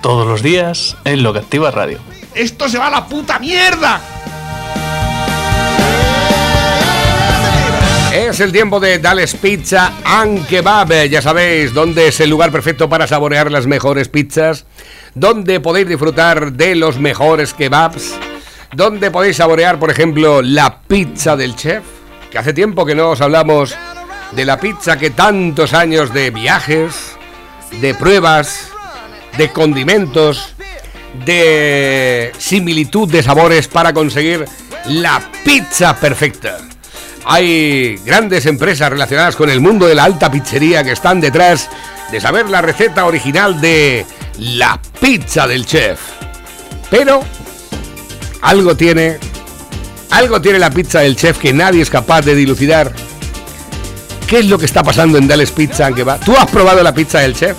Todos los días en Lo que Activa Radio. ¡Esto se va a la puta mierda! Es el tiempo de Dales Pizza and Kebab. Ya sabéis dónde es el lugar perfecto para saborear las mejores pizzas, dónde podéis disfrutar de los mejores kebabs, dónde podéis saborear, por ejemplo, la pizza del chef, que hace tiempo que no os hablamos de la pizza que tantos años de viajes, de pruebas, de condimentos, de similitud de sabores para conseguir la pizza perfecta. Hay grandes empresas relacionadas con el mundo de la alta pizzería que están detrás de saber la receta original de la pizza del chef. Pero algo tiene, algo tiene la pizza del chef que nadie es capaz de dilucidar. ¿Qué es lo que está pasando en Dales Pizza? ¿Tú has probado la pizza del chef?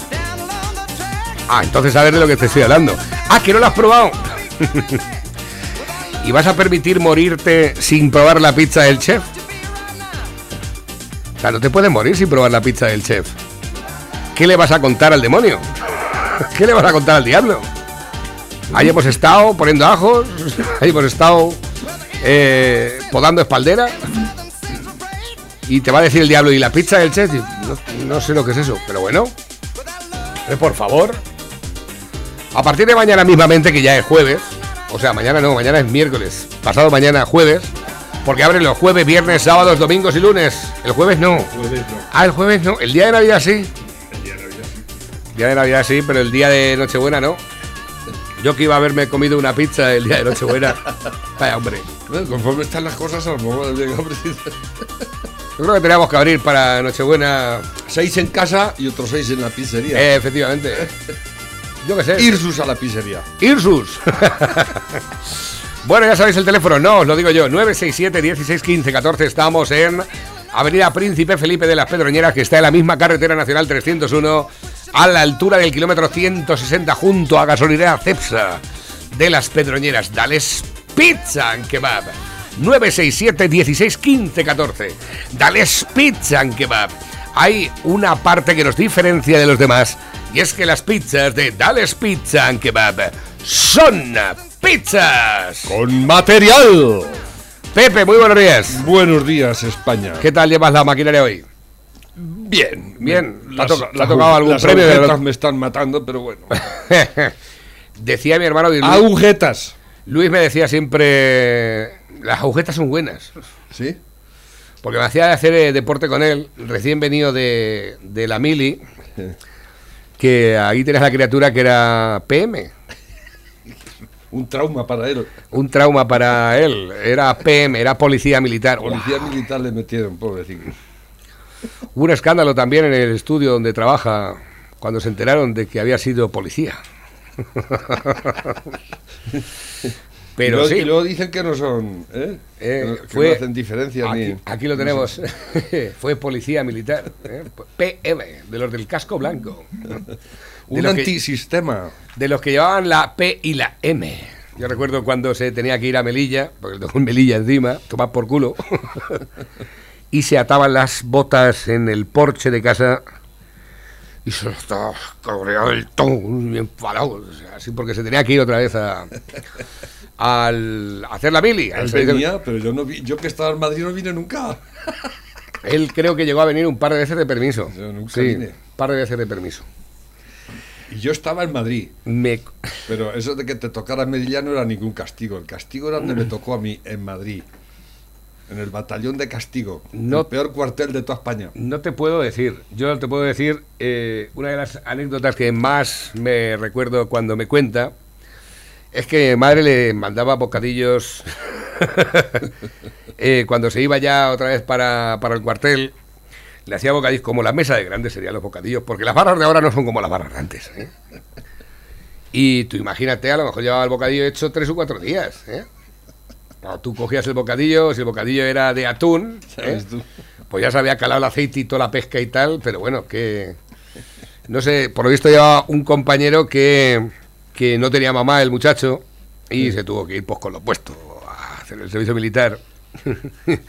Ah, entonces ver de lo que te estoy hablando. Ah, que no la has probado. ¿Y vas a permitir morirte sin probar la pizza del chef? O sea, no te puedes morir sin probar la pizza del chef. ¿Qué le vas a contar al demonio? ¿Qué le vas a contar al diablo? Ahí hemos estado poniendo ajos, ahí hemos estado eh, podando espaldera. Y te va a decir el diablo, ¿y la pizza del chef? No, no sé lo que es eso, pero bueno. Eh, por favor. A partir de mañana mismamente, que ya es jueves, o sea, mañana no, mañana es miércoles, pasado mañana jueves, porque abren los jueves, viernes, sábados, domingos y lunes. El jueves no. Ah, el jueves no. El día de Navidad sí. El día de Navidad sí. El día de Navidad sí, pero el día de Nochebuena no. Yo que iba a haberme comido una pizza el día de Nochebuena. Vaya, hombre. Bueno, conforme están las cosas, a lo mejor Yo creo que teníamos que abrir para Nochebuena. Seis en casa y otros seis en la pizzería. Eh, efectivamente. Yo qué sé. Irsus a la pizzería. Irsus. bueno, ya sabéis el teléfono, no, os lo digo yo. 967 16 15 14. Estamos en Avenida Príncipe Felipe de las Pedroñeras, que está en la misma carretera nacional 301, a la altura del kilómetro 160, junto a gasolinera Cepsa de las Pedroñeras. Dales Pizza and Kebab. 967 16 15 14. Dales Pizza and Kebab. Hay una parte que nos diferencia de los demás y es que las pizzas de Dales Pizza and Kebab son pizzas Con material. Pepe, muy buenos días. Buenos días, España. ¿Qué tal llevas la maquinaria hoy? Bien, Bien. ¿Te ha Las- te ha las tocado algún las premio lo- me están matando, pero bueno. decía mi hermano Luis, Agujetas. Luis me decía siempre, las agujetas son buenas. ¿Sí? Porque me hacía hacer eh, deporte con él, recién venido de, de la mili, que ahí tenías la criatura que era PM. Un trauma para él. Un trauma para él. Era PM, era policía militar. Policía militar le metieron, pobrecito. Hubo un escándalo también en el estudio donde trabaja cuando se enteraron de que había sido policía. y, Pero luego, sí, y luego dicen que no son. ¿eh? Eh, que no, que fue- no hacen diferencia aquí, ni. aquí lo tenemos. Fue policía militar. ¿eh? PM, de los del casco blanco. Un que- antisistema. de los que llevaban la P y la M. Yo recuerdo cuando se tenía que ir a Melilla, porque tocó un Melilla encima, tomar por culo, y se ataban las botas en el porche de casa y se estaba cabreado del todo, muy enfadado, o sea, así porque se tenía que ir otra vez a, al hacer la mili. Él venía, pero yo no vi, yo que estaba en Madrid no vine nunca. Él creo que llegó a venir un par de veces de permiso. Yo nunca sí, vine. un par de veces de permiso. Y yo estaba en Madrid. Me, Pero eso de que te tocara Melilla no era ningún castigo. El castigo era donde me tocó a mí, en Madrid. En el batallón de castigo. No- El peor cuartel de toda España. No te puedo decir, yo te puedo decir, eh, una de las anécdotas que más me recuerdo cuando me cuenta es que mi madre le mandaba bocadillos eh, cuando se iba ya otra vez para, para el cuartel. Le hacía bocadillos como la mesa de grandes serían los bocadillos, porque las barras de ahora no son como las barras de antes. ¿eh? Y tú imagínate, a lo mejor llevaba el bocadillo hecho tres o cuatro días. ¿eh? Cuando tú cogías el bocadillo, si el bocadillo era de atún, ¿eh? Pues ya se había calado el aceite y toda la pesca y tal, pero bueno, que... No sé, por lo visto llevaba un compañero que, que no tenía mamá, el muchacho, y se tuvo que ir pues con lo puesto a hacer el servicio militar.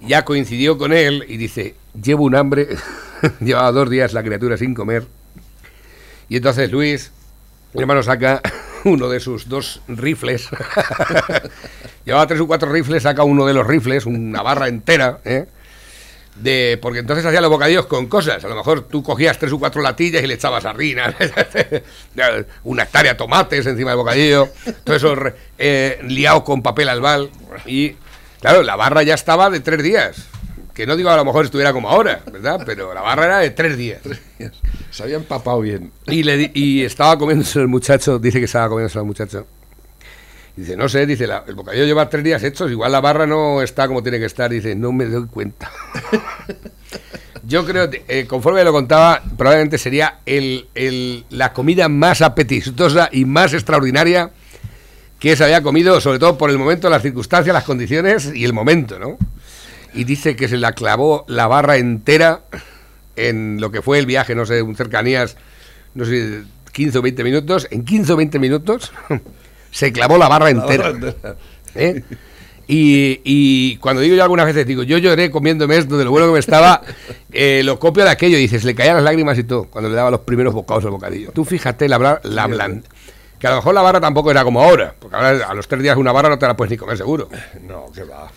ya coincidió con él y dice, llevo un hambre, llevaba dos días la criatura sin comer. Y entonces Luis, mi hermano, saca uno de sus dos rifles. llevaba tres o cuatro rifles, saca uno de los rifles, una barra entera, ¿eh? De, porque entonces hacía los bocadillos con cosas. A lo mejor tú cogías tres o cuatro latillas y le echabas harina, una hectárea de tomates encima del bocadillo, todo eso eh, liado con papel albal. Y claro, la barra ya estaba de tres días. Que no digo a lo mejor estuviera como ahora, ¿verdad? Pero la barra era de tres días. Se había empapado bien. Y, le di- y estaba comiéndose el muchacho, dice que estaba comiéndose el muchacho. Dice, no sé, dice, la- el bocadillo lleva tres días hechos, igual la barra no está como tiene que estar. Dice, no me doy cuenta. Yo creo, eh, conforme lo contaba, probablemente sería el, el- la comida más apetitosa y más extraordinaria que se había comido, sobre todo por el momento, las circunstancias, las condiciones y el momento, ¿no? Y dice que se la clavó la barra entera en lo que fue el viaje, no sé, un cercanías, no sé, 15 o 20 minutos. En 15 o 20 minutos se clavó la barra entera. ¿eh? Y, y cuando digo yo algunas veces, digo, yo lloré comiéndome esto de lo bueno que me estaba, eh, lo copio de aquello, dices, le caían las lágrimas y todo, cuando le daba los primeros bocados al bocadillo. Tú fíjate la, la blan- Que a lo mejor la barra tampoco era como ahora, porque ahora a los tres días una barra no te la puedes ni comer seguro. No, que va.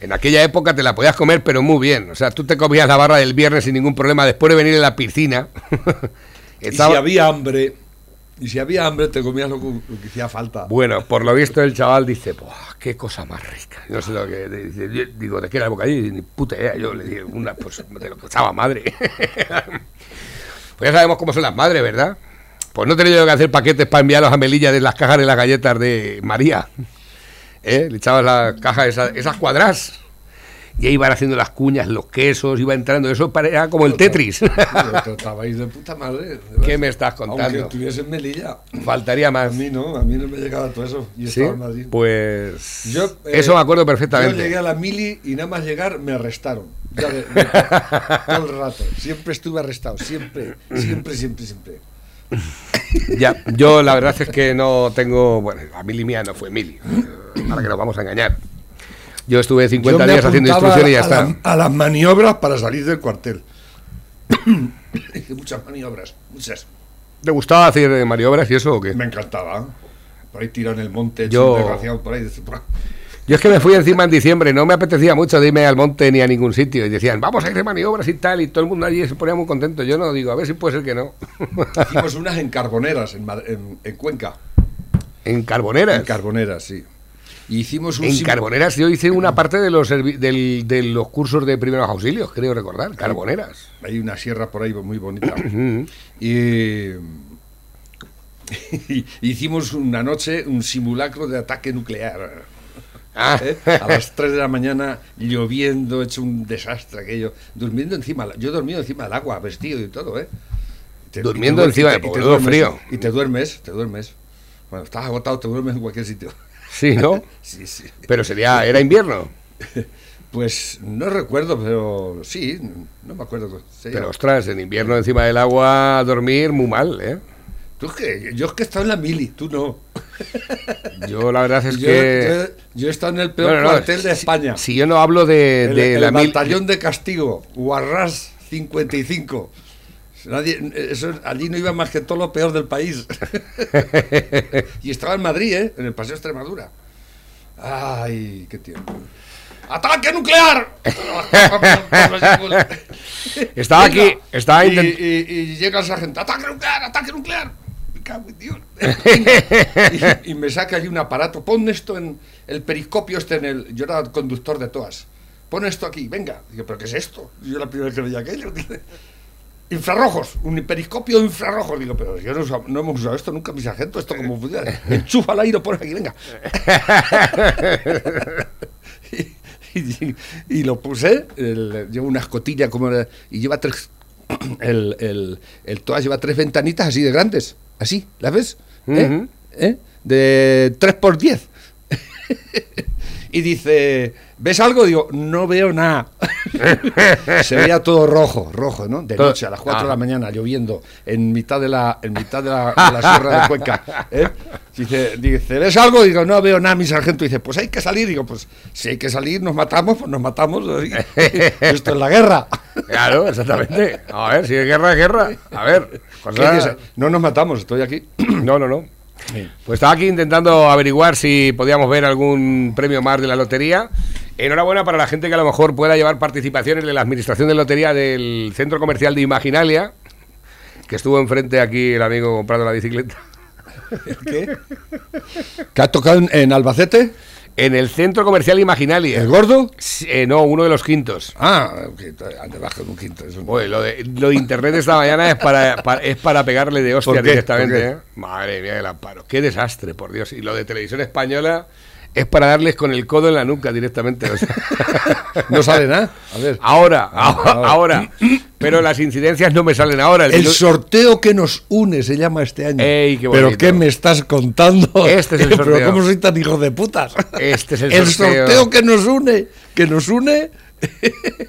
En aquella época te la podías comer, pero muy bien. O sea, tú te comías la barra del viernes sin ningún problema después de venir en la piscina. Y si había hambre, y si había hambre, te comías lo que, hacía falta. Bueno, por lo visto el chaval dice, "Buah, qué cosa más rica. No sé lo que dice. Digo, ¿de qué era el bocadillo? Ni puta idea. Yo le dije, una, pues de lo que madre. pues ya sabemos cómo son las madres, ¿verdad? Pues no he tenido que hacer paquetes para enviarlos a Melilla de las cajas de las galletas de María. ¿Eh? Le echabas las cajas, esas, esas cuadras. Y ahí iban haciendo las cuñas, los quesos, iba entrando. Eso era como el Tetris. Lo tratabais de puta madre. ¿Qué me estás Aunque contando? estuviese en Melilla. Faltaría A más. mí no, a mí no me llegaba todo eso. Y Sí, estaba en Madrid. pues Yo, eh, eso me acuerdo perfectamente. Yo llegué a la mili y nada más llegar me arrestaron. Ya de- de- todo el rato. Siempre estuve arrestado. Siempre, siempre, siempre, siempre. Ya, yo la verdad es que no tengo. Bueno, la mili mía no fue mili. eh, Para que nos vamos a engañar. Yo estuve 50 Yo me días haciendo instrucción y ya a está. la- a las maniobras para salir del cuartel. Hice muchas maniobras, muchas. ¿Te gustaba hacer eh, maniobras y eso o qué? Me encantaba. Por ahí tirado en el monte, Yo- desgraciado por ahí. Yo es que me fui encima en diciembre, no me apetecía mucho de irme al monte ni a ningún sitio. Y decían, vamos a ir de maniobras y tal, y todo el mundo allí se ponía muy contento. Yo no digo, a ver si puede ser que no. Hicimos unas en Carboneras, en- en Cuenca. en Carboneras. En Carboneras, sí. Hicimos un En Carboneras yo hice una parte de los, del- de los cursos de primeros auxilios, creo recordar. Carboneras. Hay una sierra por ahí muy bonita. Y, hicimos una noche un simulacro de ataque nuclear. Ah, ¿eh? A las 3 de la mañana, lloviendo, hecho un desastre aquello. Durmiendo encima, yo dormido encima del agua, vestido y todo, ¿eh? Te- Durmiendo y te- encima y de- te- y porque te luego duermes, frío. Y te duermes, te duermes. Cuando estás agotado, te duermes en cualquier sitio. Sí, ¿no? Sí, sí. Pero sería, era invierno. Pues no recuerdo, pero sí, no me acuerdo. Sí, Pero ostras, en invierno encima del agua a dormir muy mal, ¿eh? ¿Tú es que Yo es que he estado en la mili, tú no. Yo la verdad es Yo, que... yo- yo he estado en el peor no, cuartel de si- España. Si, yo no hablo de, el de el la mil- batallón de castigo, Guarras 55. Nadie, eso, allí no iba más que todo lo peor del país. y estaba en Madrid, ¿eh? En el Paseo Extremadura. Ay, qué tiempo. ¡Ataque nuclear! Estaba aquí, estaba y, y- y llega el sargento, ¡ataque nuclear! ¡ataque nuclear! Me cago en Dios. Venga. y, y me saca allí un aparato, pon esto en el periscopio este en el... Yo era conductor de todas. Pon esto aquí, venga. Digo, ¿pero qué es esto? Yo la primera vez que veía aquello. Infrarrojos, un periscopio infrarrojo. Digo, pero yo no, hemos usado esto nunca, mi sargento. Esto como funciona. Enchufa al aire, pon aquí, venga. y, y- y lo puse, el- lleva una escotilla como y lleva tres, el, el, el toas lleva tres ventanitas así de grandes, así, ¿las ves? ¿eh? ¿Eh? De 3 por 10 Y dice, ¿ves algo? Digo, no veo nada. Se veía todo rojo, rojo, ¿no? De noche, a las 4 de ah. la mañana, lloviendo, en mitad de la, en mitad de la, de la sierra de Cuenca. ¿eh? Dice, dice, ¿ves algo? Digo, no veo nada, mi sargento. Dice, pues hay que salir. Digo, pues si hay que salir, nos matamos, pues nos matamos. Esto es la guerra. Claro, exactamente. A ver, si es guerra, es guerra. A ver. No nos matamos, estoy aquí. No, no, no. Pues estaba aquí intentando averiguar si podíamos ver algún premio más de la lotería. Enhorabuena para la gente que a lo mejor pueda llevar participaciones de la administración de lotería del centro comercial de Imaginalia, que estuvo enfrente aquí el amigo comprando la bicicleta. ¿Qué? ¿Que ha tocado en, en Albacete? En el centro comercial Imaginalia. ¿El gordo? Eh, no, uno de los quintos. Ah, debajo de un quinto. eso. Oye, lo de, lo de internet esta mañana es para, para- es para pegarle de hostia directamente. ¿eh? Madre mía del amparo. Qué desastre, por Dios. Y lo de televisión española es para darles con el codo en la nuca directamente. No sale nada. A ver. ahora, ahora, ahora. ahora. Pero las incidencias no me salen ahora. El sorteo que nos une se llama este año. Ey, qué Pero. ¿qué me estás contando? Este es el Pero sorteo. ¿cómo soy tan hijo de putas? Este es el el sorteo. sorteo que nos une. Que nos une.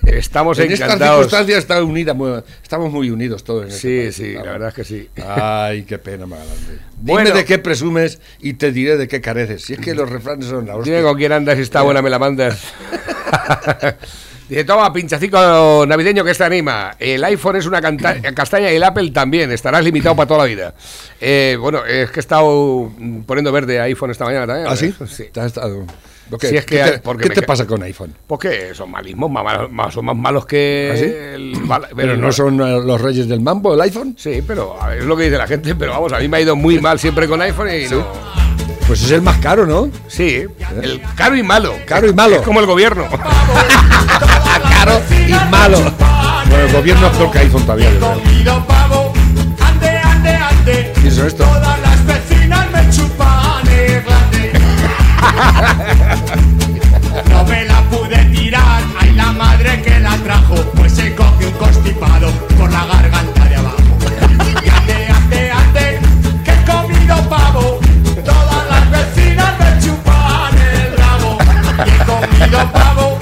Estamos en estas encantados. circunstancias está unida, muy- estamos muy unidos todos. en este Sí, país. sí, la verdad es que sí. Ay, qué pena más grande. Bueno. Dime de qué presumes y te diré de qué careces. Si es que los refranes son la hostia. Dime con quién andas, si está buena me la mandas. Dice, toma, pinchacico navideño que te anima. El iPhone es una castaña y el Apple también. Estarás limitado para toda la vida. Eh, bueno, es que he estado mm, poniendo verde iPhone esta mañana también. ¿Ah, sí? Sí. ¿Te has estado- ¿Lo que- Si es que ¿Qué hay- te, porque qué pasa con iPhone? Pues que son malismos, más malos- más- son más malos que ¿Ah, sí? el... val- Pero no son eh, los reyes del mambo, el iPhone. Sí, pero a ver, es lo que dice la gente, pero vamos, a mí me ha ido muy mal siempre con iPhone y no... Pues es el más caro, ¿no? Sí, el caro y malo. Caro y malo. Es como el gobierno. Caro y malo. Bueno, el gobierno es que iPhone todavía. yo creo. comido pavo, ande, No me la pude tirar, ay la madre que la trajo, pues se coge un constipado por la garganta de abajo. Y ande, ande, ande, que he comido pavo, todas las vecinas me chupan el rabo. Y he comido pavo,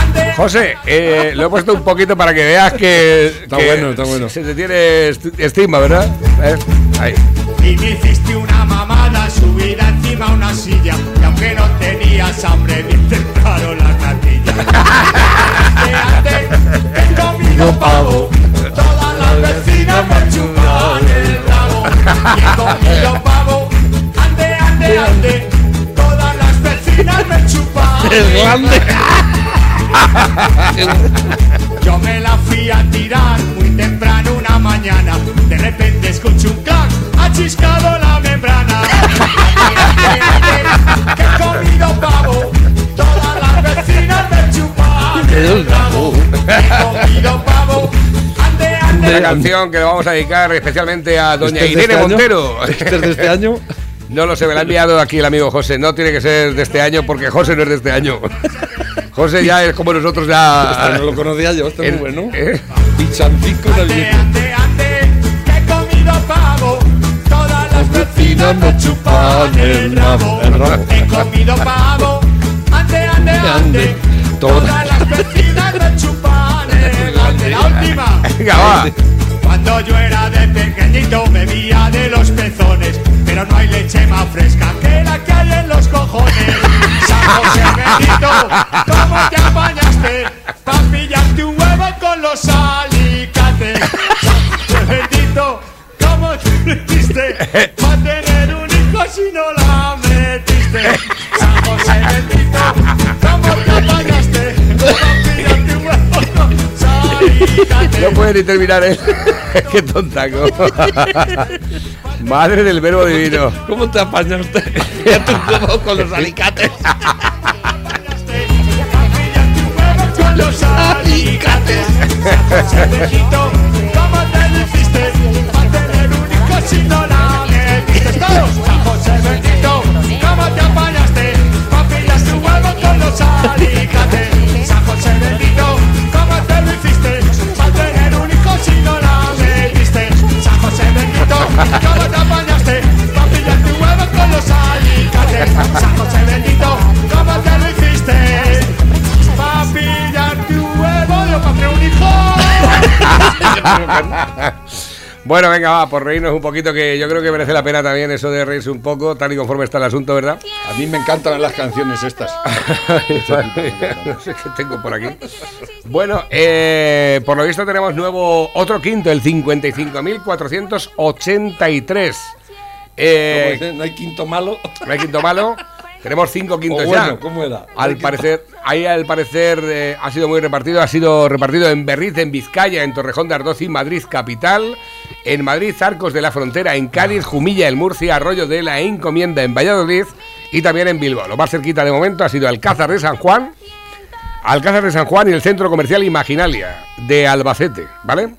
ande, José, eh, lo he puesto un poquito para que veas que. Está que bueno, está bueno. Se te tiene est- estima, ¿verdad? ¿Eh? Ahí. Y me hiciste una encima una silla Y aunque no tenías hambre me intentaron la natilla Ande, ande, que he comido pavo Todas las vecinas me chupan el rabo. Y he comido pavo Ande, ande, ande Todas las vecinas me chupan el yo me la fui a tirar muy temprano una mañana. De repente escucho un clac, ha chiscado la chupan el rabo. He comido pavo, ande, ande. Una canción que le vamos a dedicar especialmente a doña ¿Este Irene este? Montero. ¿Este es de este año? No lo sé, me la ha enviado aquí el amigo José. No tiene que ser de este año porque José no es de este año. José ya es como nosotros Este ya. no lo conocía yo, este es muy en- bueno. ¿eh? Villancico Ande, ande, ande, que he comido pavo. Todas las vecinas me chupan el rabo. El rabo. He comido pavo. Ande, ande, ande. Todas las vecinas me chupan el ande. La última. Venga, va. Cuando yo era de pequeñito bebía de los pezones, pero no hay leche más fresca que la que hay en los cojones. San José bendito, ¿cómo te apañaste pa' pillarte un huevo con los alicates? San José bendito, ¿cómo te metiste pa' tener un hijo si no la metiste? No puede ni terminar él. Qué tontaco. Madre del verbo divino. ¿Cómo te apañaste? Ya tu huevo con los alicates. con los alicates. San José ¿cómo te lo Bueno, venga, va, por reírnos un poquito, que yo creo que merece la pena también eso de reírse un poco, tal y conforme está el asunto, ¿verdad? A mí me encantan las canciones estas. no sé qué tengo por aquí. Bueno, eh, por lo visto tenemos nuevo, otro quinto, el 55.483. Eh, no hay quinto malo. no hay quinto malo. Tenemos cinco quintos bueno, ya. ¿cómo era? Al parecer, ahí al parecer eh, ha sido muy repartido. Ha sido repartido en Berriz, en Vizcaya, en Torrejón de Ardoz y Madrid capital. En Madrid, Arcos de la Frontera, en Cádiz, Jumilla, en Murcia, Arroyo de la Encomienda, en Valladolid y también en Bilbao. Lo más cerquita de momento ha sido Alcázar de San Juan. Alcázar de San Juan y el Centro Comercial Imaginalia de Albacete, ¿vale?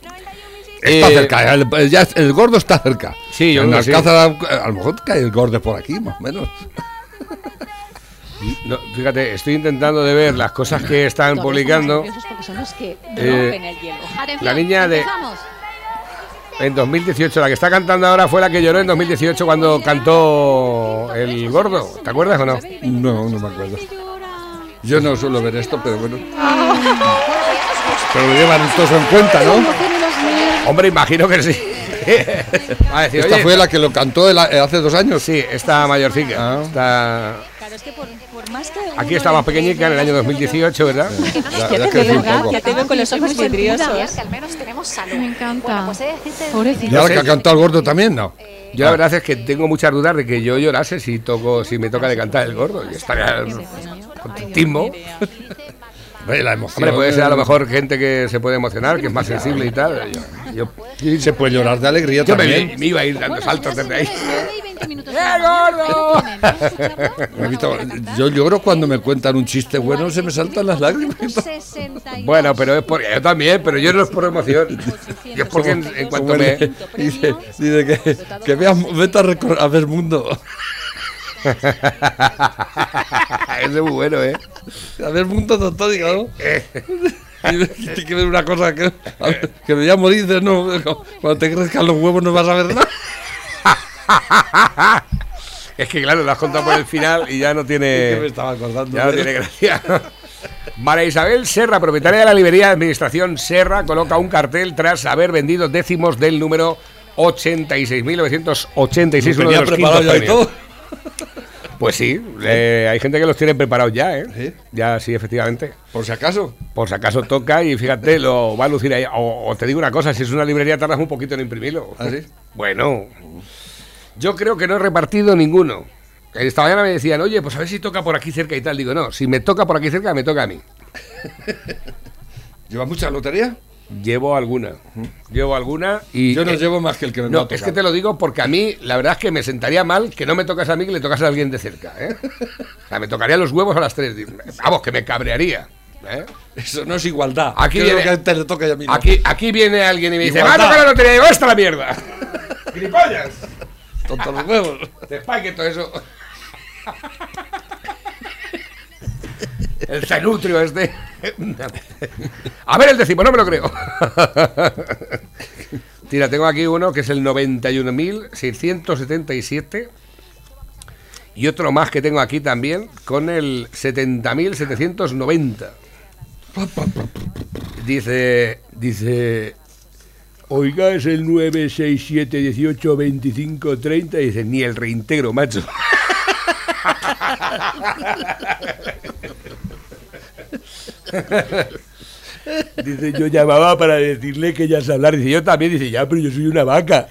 Está Eh, cerca, el, ya el gordo está cerca. Sí, yo en creo que sí. Alcázar, a lo mejor cae el gordo por aquí, más o menos. no, fíjate, estoy intentando de ver las cosas que están publicando. Porque son los que Eh, rompen el hielo. la niña de-. En 2018, la que está cantando ahora fue la que lloró en 2018 cuando cantó El Gordo. ¿Te acuerdas o no? No, no me acuerdo. Yo no suelo ver esto, pero bueno. Pero lo llevan todos en cuenta, ¿no? Hombre, imagino que sí. Va a decir, Esta "Oye, fue la que lo cantó el- eh, hace dos años. Sí, esta mayorcica. Ah. Claro, es que por, por más que Aquí está más pequeñica en el año 2018, ¿verdad? Ya, Ya ya te veo, ya te veo con los ojos vidriosos. que al menos tenemos salud. Me encanta. Bueno, pues decirte Pobrecito. Y ahora que ha cantado el gordo también, ¿no? Yo la verdad es que tengo muchas dudas de que yo llorase si toco, si me toca de cantar el gordo. Y estaría contentísimo. La emoción. Hombre, puede ser a lo mejor gente que se puede emocionar, que es más sensible y tal. Yo, yo, Y se puede llorar de alegría yo me, también. me iba a ir dando saltos desde ahí. ¡Eh, gordo! Me yo lloro cuando me cuentan un chiste bueno, se me saltan las lágrimas. Bueno, pero es porque yo también, pero yo no es por emoción. Yo es porque en, en cuanto me. dice, dice que, que veas, vete a, recor- a ver mundo. es muy bueno, ¿eh? A ver doctor, digo, ¿no? Que Tiene que ver una cosa que, ver, que me morir. Dices, no, cuando te crezcan los huevos no vas a ver nada. Es que claro, lo has contado por el final y ya no Es que me tiene. estaba acordando. Ya no tiene gracia. María Isabel Serra, propietaria de la librería de administración Serra, coloca un cartel tras haber vendido décimos del número 86.986, Lo uno de tenía los preparado ya y todo. Pues sí, eh, hay gente que los tiene preparados ya, ¿eh? ¿Sí? Ya, sí, efectivamente. Por si acaso. Por si acaso toca y fíjate, lo va a lucir ahí. O, o te digo una cosa, si es una librería tardas un poquito en imprimirlo. ¿Ah, sí? Bueno, yo creo que no he repartido ninguno. Esta mañana me decían, oye, pues a ver si toca por aquí cerca y tal. Digo, no, si me toca por aquí cerca, me toca a mí. ¿Lleva mucha lotería? Llevo alguna. Llevo alguna y... Yo no eh, llevo más que el que me No, es que te lo digo porque a mí la verdad es que me sentaría mal que no me tocas a mí que le tocas a alguien de cerca. ¿eh? O sea, me tocaría los huevos a las tres. Vamos, que me cabrearía. ¿eh? Eso no es igualdad. Aquí viene- que te le toca y a mí no. Aquí, aquí viene alguien y me dice, va a tocar la lotería. Digo, ¡esta la mierda! ¡Gilipollas! Tontos los huevos. Te que todo eso. El cenutrio este. A ver el décimo, no me lo creo. Tira, tengo aquí uno que es el 91.677. Y otro más que tengo aquí también con el 70.790. Dice, dice, oiga, es el 967 18 25 30. Y dice, ni el reintegro, macho. Dice, yo llamaba para decirle que ya sé hablar. Dice, yo también. Dice, ya, pero yo soy una vaca.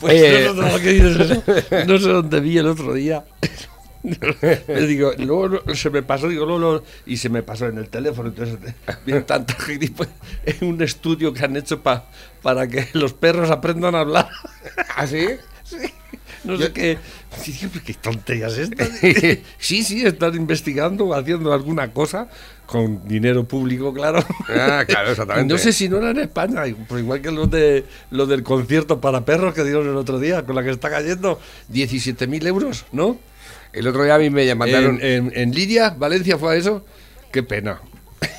Pues Eh. no, dices eso. No sé dónde vi el otro día. Le digo, luego no- se me pasó, digo, luego- y se me pasó en el teléfono. Entonces, tanta gilipollas. Es un estudio que han hecho pa- para que los perros aprendan a hablar. ¿Ah, sí? No sé qué. Sí, dije, "Pero ¿Qué tonterías estas? Sí, sí, están investigando, haciendo alguna cosa con dinero público, claro. Ah, claro, exactamente. no sé si no era en España, pues igual que lo de lo del concierto para perros que dieron el otro día, con la que está cayendo 17.000 euros, ¿no? El otro día a mí me mandaron. En, en, en Liria, Valencia fue a eso. Qué pena.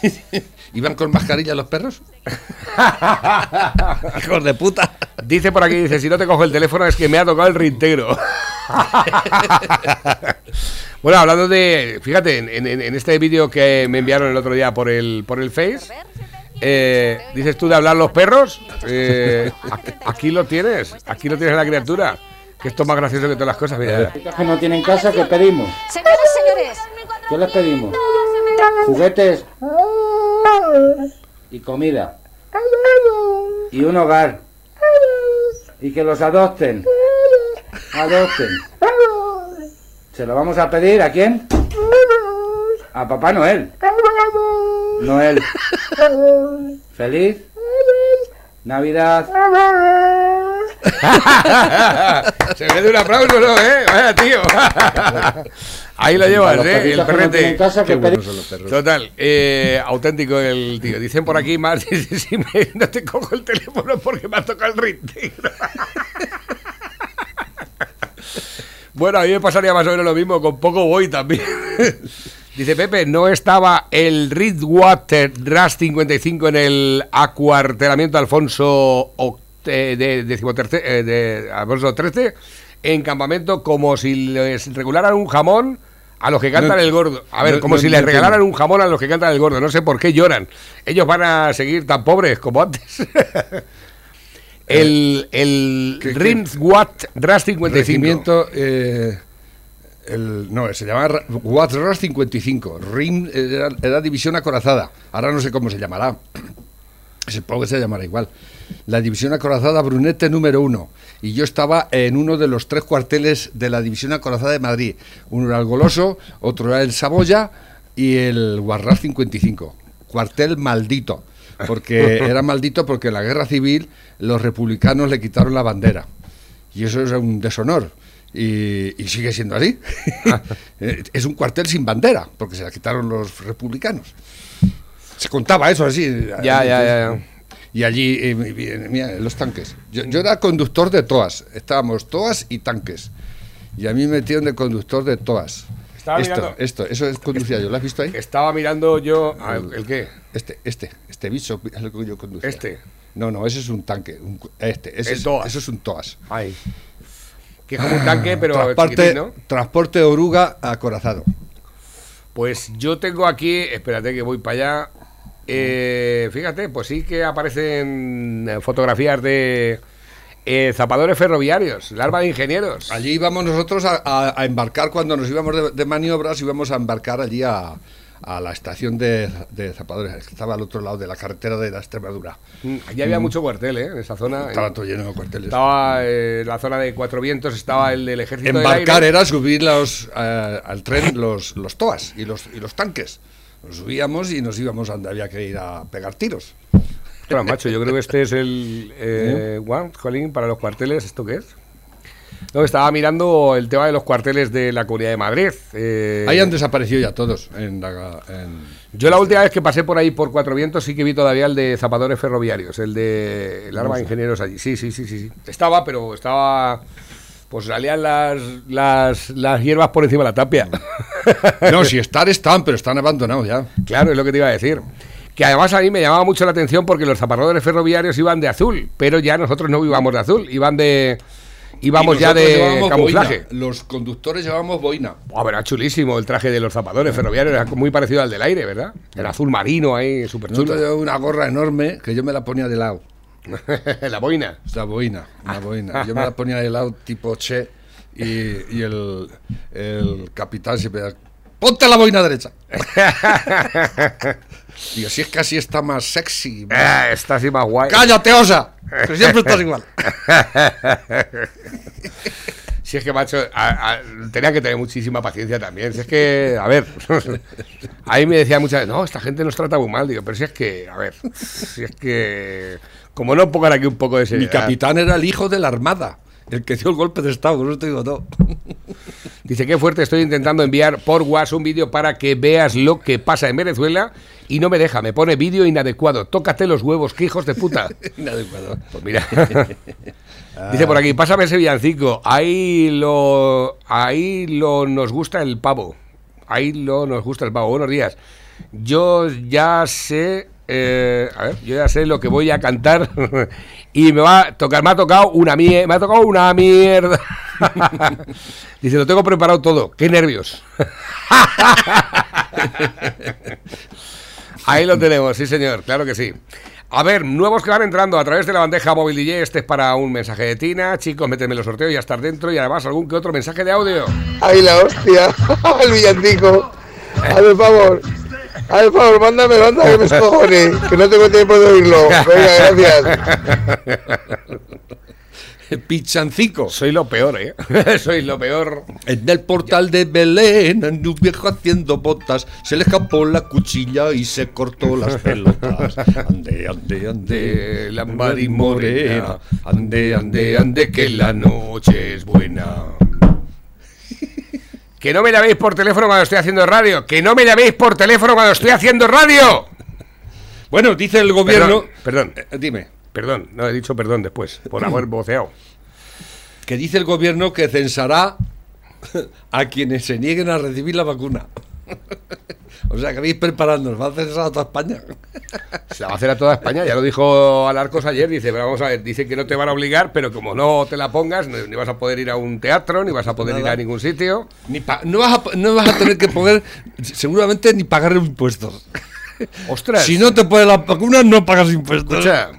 ¿Iban con mascarilla los perros? Hijos de puta. Dice por aquí, dice, si no te cojo el teléfono es que me ha tocado el reintegro. Bueno, hablando de. Fíjate, en, en- en este vídeo que me enviaron el otro día por el, por el Face. eh, dices tú de hablar los perros. eh, aquí, aquí lo tienes. Aquí lo tienes a la criatura. Que esto es más gracioso que todas las cosas. Mira, que no tienen casa, ¿qué pedimos? Señoras, señores, ¿Qué les pedimos? Juguetes y comida y un hogar y que los adopten. Adopten. ¿Se lo vamos a pedir a quién? A Papá Noel. Noel. Feliz Navidad. Se me de un aplauso, ¿no? ¿Eh? Vaya tío. Ahí lo llevas, Los ¿eh? El perrete. Qué buenos son los perros. Total, eh, auténtico el tío. Dicen por aquí más, dice, si me- no te cojo el teléfono porque me ha tocado el rintigro. Bueno, a mí me pasaría más o menos lo mismo, con poco voy también. Dice Pepe, ¿no estaba el Ridwater RAS 55 en el acuartelamiento Alfonso eh, de, eh, de Alfonso XIII en campamento como si les regularan un jamón a los que cantan No, el gordo? A ver, no, como no si les regalaran un jamón a los que cantan el gordo. No sé por qué lloran. Ellos van a seguir tan pobres como antes. el el ¿Qué- qué? Rimswatt RAS 55. Regimiento. eh, el, no, se llamaba Ra- Watras 55. RIM era, era división acorazada. Ahora no sé cómo se llamará. Supongo que se llamará igual. La división acorazada Brunete número uno. Y yo estaba en uno de los tres cuarteles de la división acorazada de Madrid. Uno era el Goloso, otro era el Saboya y el Guarraz 55. Cuartel maldito. Porque era maldito porque en la guerra civil los republicanos le quitaron la bandera. Y eso es un deshonor. Y, y sigue siendo así. Es un cuartel sin bandera, porque se la quitaron los republicanos. Se contaba eso así. Ya, ya, ya, ya. Y allí, eh, mi- mira, los tanques. Yo, yo era conductor de toas. Estábamos toas y tanques. Y a mí me metieron de conductor de toas. Estaba esto, mirando- esto, eso es conducía yo. ¿Lo has visto ahí? Estaba mirando yo. ah, ¿El qué? Este, este, este bicho es lo que yo conducía. Este. No, no, ese es un tanque. un este, ese El es, toas. eso es un toas. Ay. Que es como un tanque, pero transporte, transporte de oruga acorazado. Pues yo tengo aquí, espérate que voy para allá. Eh, fíjate, pues sí que aparecen eh, fotografías de eh, zapadores ferroviarios, larva de ingenieros. Allí íbamos nosotros a, a- a embarcar, cuando nos íbamos de, de maniobras, íbamos a embarcar allí a, a la estación de, de zapadores, que estaba al otro lado de la carretera de la Extremadura. Mm, Allí había mucho cuartel, ¿eh? En esa zona. Estaba En- todo lleno de cuarteles. estaba eh, la zona de Cuatro Vientos, estaba el del ejército del Embarcar aire. era subir los, eh, al tren los, los toas y los, y los tanques. Nos subíamos y nos íbamos a donde había que ir a pegar tiros. Claro, macho, yo creo que este es el eh, One, jolín, para los cuarteles. ¿Esto qué es? No, estaba mirando el tema de los cuarteles de la Comunidad de Madrid. eh, Ahí han desaparecido ya todos. En la- en- Yo la última vez que pasé por ahí por Cuatro Vientos sí que vi todavía el de zapadores ferroviarios, el de el arma de ingenieros allí. Sí, sí, sí, sí, sí. Estaba, pero estaba... Pues salían las, las, las hierbas por encima de la tapia. No, si estar están, pero están abandonados ya. Claro, es lo que te iba a decir. Que además a mí me llamaba mucho la atención porque los zapadores ferroviarios iban de azul, pero ya nosotros no íbamos de azul, iban de... Íbamos ya de camuflaje. boina. Los conductores llevábamos boina. Ah, era chulísimo el traje de los zapadores ferroviarios, era muy parecido al del aire, ¿verdad? El azul marino ahí, súper chulo. llevábamos una gorra enorme que yo me la ponía de lado. la boina. La boina, una boina. Yo me la ponía de lado tipo che y, y el, el capitán siempre decía, ponte la boina derecha. Digo, si es que así está más sexy. más- Ah, está así más guay. ¡Cállate, osa! Que siempre estás igual. Si es que, macho, a- a- tenía que tener muchísima paciencia también. Si es que, a ver, ahí me decía muchas veces, no, esta gente nos trata muy mal. Digo, pero si es que, a ver, si es que, como no pongan aquí un poco de Mi seriedad. capitán era el hijo de la armada, el que dio el golpe de estado, con eso te digo todo. Dice, qué fuerte, estoy intentando enviar por WhatsApp un vídeo para que veas lo que pasa en Venezuela y no me deja, me pone vídeo inadecuado. Tócate los huevos, que hijos de puta. Inadecuado. Pues mira. Dice por aquí, pásame ese villancico. Ahí lo. Ahí lo nos gusta el pavo. Ahí lo nos gusta el pavo. Buenos días. Yo ya sé. Eh, a ver, yo ya sé lo que voy a cantar. y me va a tocar. Me ha tocado una mierda. Me ha tocado una mierda. Dice, lo tengo preparado todo. Qué nervios. Ahí lo tenemos, sí señor, claro que sí. A ver, nuevos que van entrando a través de la bandeja móvil DJ. Este es para un mensaje de Tina. Chicos, méteme los sorteos y estar dentro. Y además algún que otro mensaje de audio. Ay, la hostia. El villancico. Hazme favor. Hazme el favor, mándame, mándame que me escojone. Que no tengo tiempo de oírlo. Venga, gracias. Pichancico. Soy lo peor, ¿eh? Soy lo peor. En el portal de Belén, ande un viejo haciendo botas, se le escapó la cuchilla y se cortó las pelotas. Ande, ande, ande, la y morena. Ande, ande, ande, que la noche es buena. Que no me llaméis por teléfono cuando estoy haciendo radio. Que no me llaméis por teléfono cuando estoy haciendo radio. Bueno, dice el gobierno. Perdón, perdón. Eh, dime. Perdón, no he dicho perdón después, por haber voceado. Que dice el gobierno que censará a quienes se nieguen a recibir la vacuna. O sea, que vais preparándonos, va a censar a toda España. Se la va a hacer a toda España, ya lo dijo Alarcos ayer, dice, pero vamos a ver, dice que no te van a obligar, pero como no te la pongas, no- ni vas a poder ir a un teatro, ni vas a poder ir a ningún sitio. Ni pa- no, vas a, no vas a tener que poder, seguramente, ni pagar impuestos. Ostras, Si no te pones la vacuna, no pagas impuestos. escucha,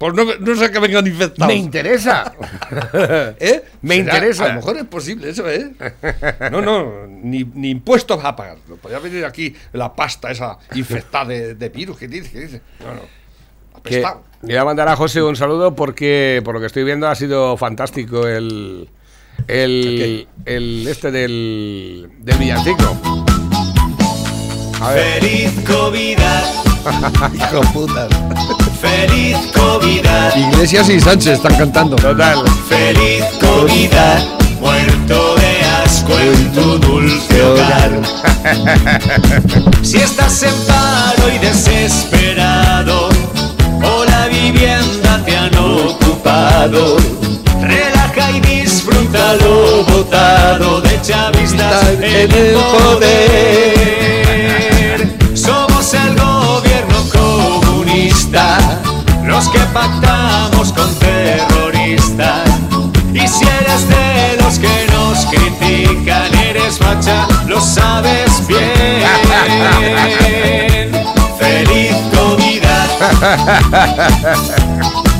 Pues no, no sé que vengan infectados. me interesa. ¿Eh? Me Será- interesa. A lo mejor es posible eso, ¿eh? No, no, ni, ni impuestos vas a pagar. Podría venir aquí la pasta esa infectada de, de virus. ¿Qué dice? ¿Qué dice? No, no. Que Apestado. le voy a mandar a José un saludo porque por lo que estoy viendo ha sido fantástico el el, el este del, del villancico. A ver, Feliz COVID, Hijo putas. Feliz COVID, Iglesias y Sánchez están cantando. total. feliz COVID, muerto de asco en tu dulce hogar. Si estás en paro y desesperado, o la vivienda te han ocupado, relaja y disfruta lo votado de chavistas en el poder. Somos el los que pactamos con terroristas. Y si eres de los que nos critican, eres facha, lo sabes bien. Feliz Navidad.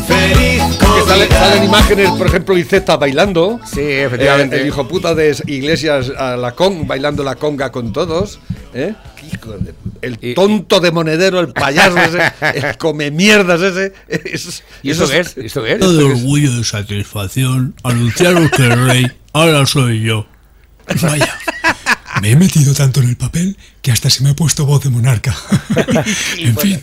Feliz Que salen imágenes, por ejemplo, Iceta bailando. Sí, efectivamente. Eh, el hijo puta de Iglesias a la con, bailando la conga con todos. ¿eh? Qué hijo de puta. El Y- tonto de monedero, el payaso ese, el come mierdas ese. es- ¿Y eso qué es? ¿Y ¿Esto qué es? de orgullo y satisfacción anunciaros que el rey ahora soy yo. Vaya, me he metido tanto en el papel que hasta se me ha puesto voz de monarca. en fin,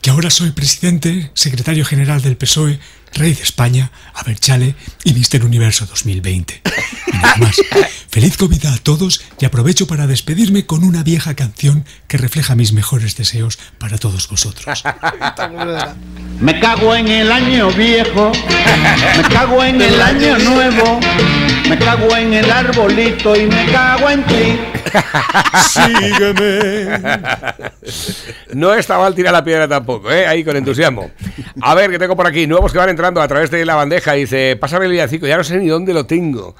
que ahora soy presidente, secretario general del PSOE, rey de España, a ver chale y Mister Universo 2020. Y nada más. Feliz COVID a todos y aprovecho para despedirme con una vieja canción que refleja mis mejores deseos para todos vosotros. Me cago en el año viejo, me cago en el año nuevo, me cago en el arbolito y me cago en ti. Sígueme. No está mal tirar la piedra tampoco, ¿eh? Ahí con entusiasmo. A ver, que tengo por aquí. Nuevos que van entrando a través de la bandeja. Dice, pásame el villancico, ya no sé ni dónde lo tengo.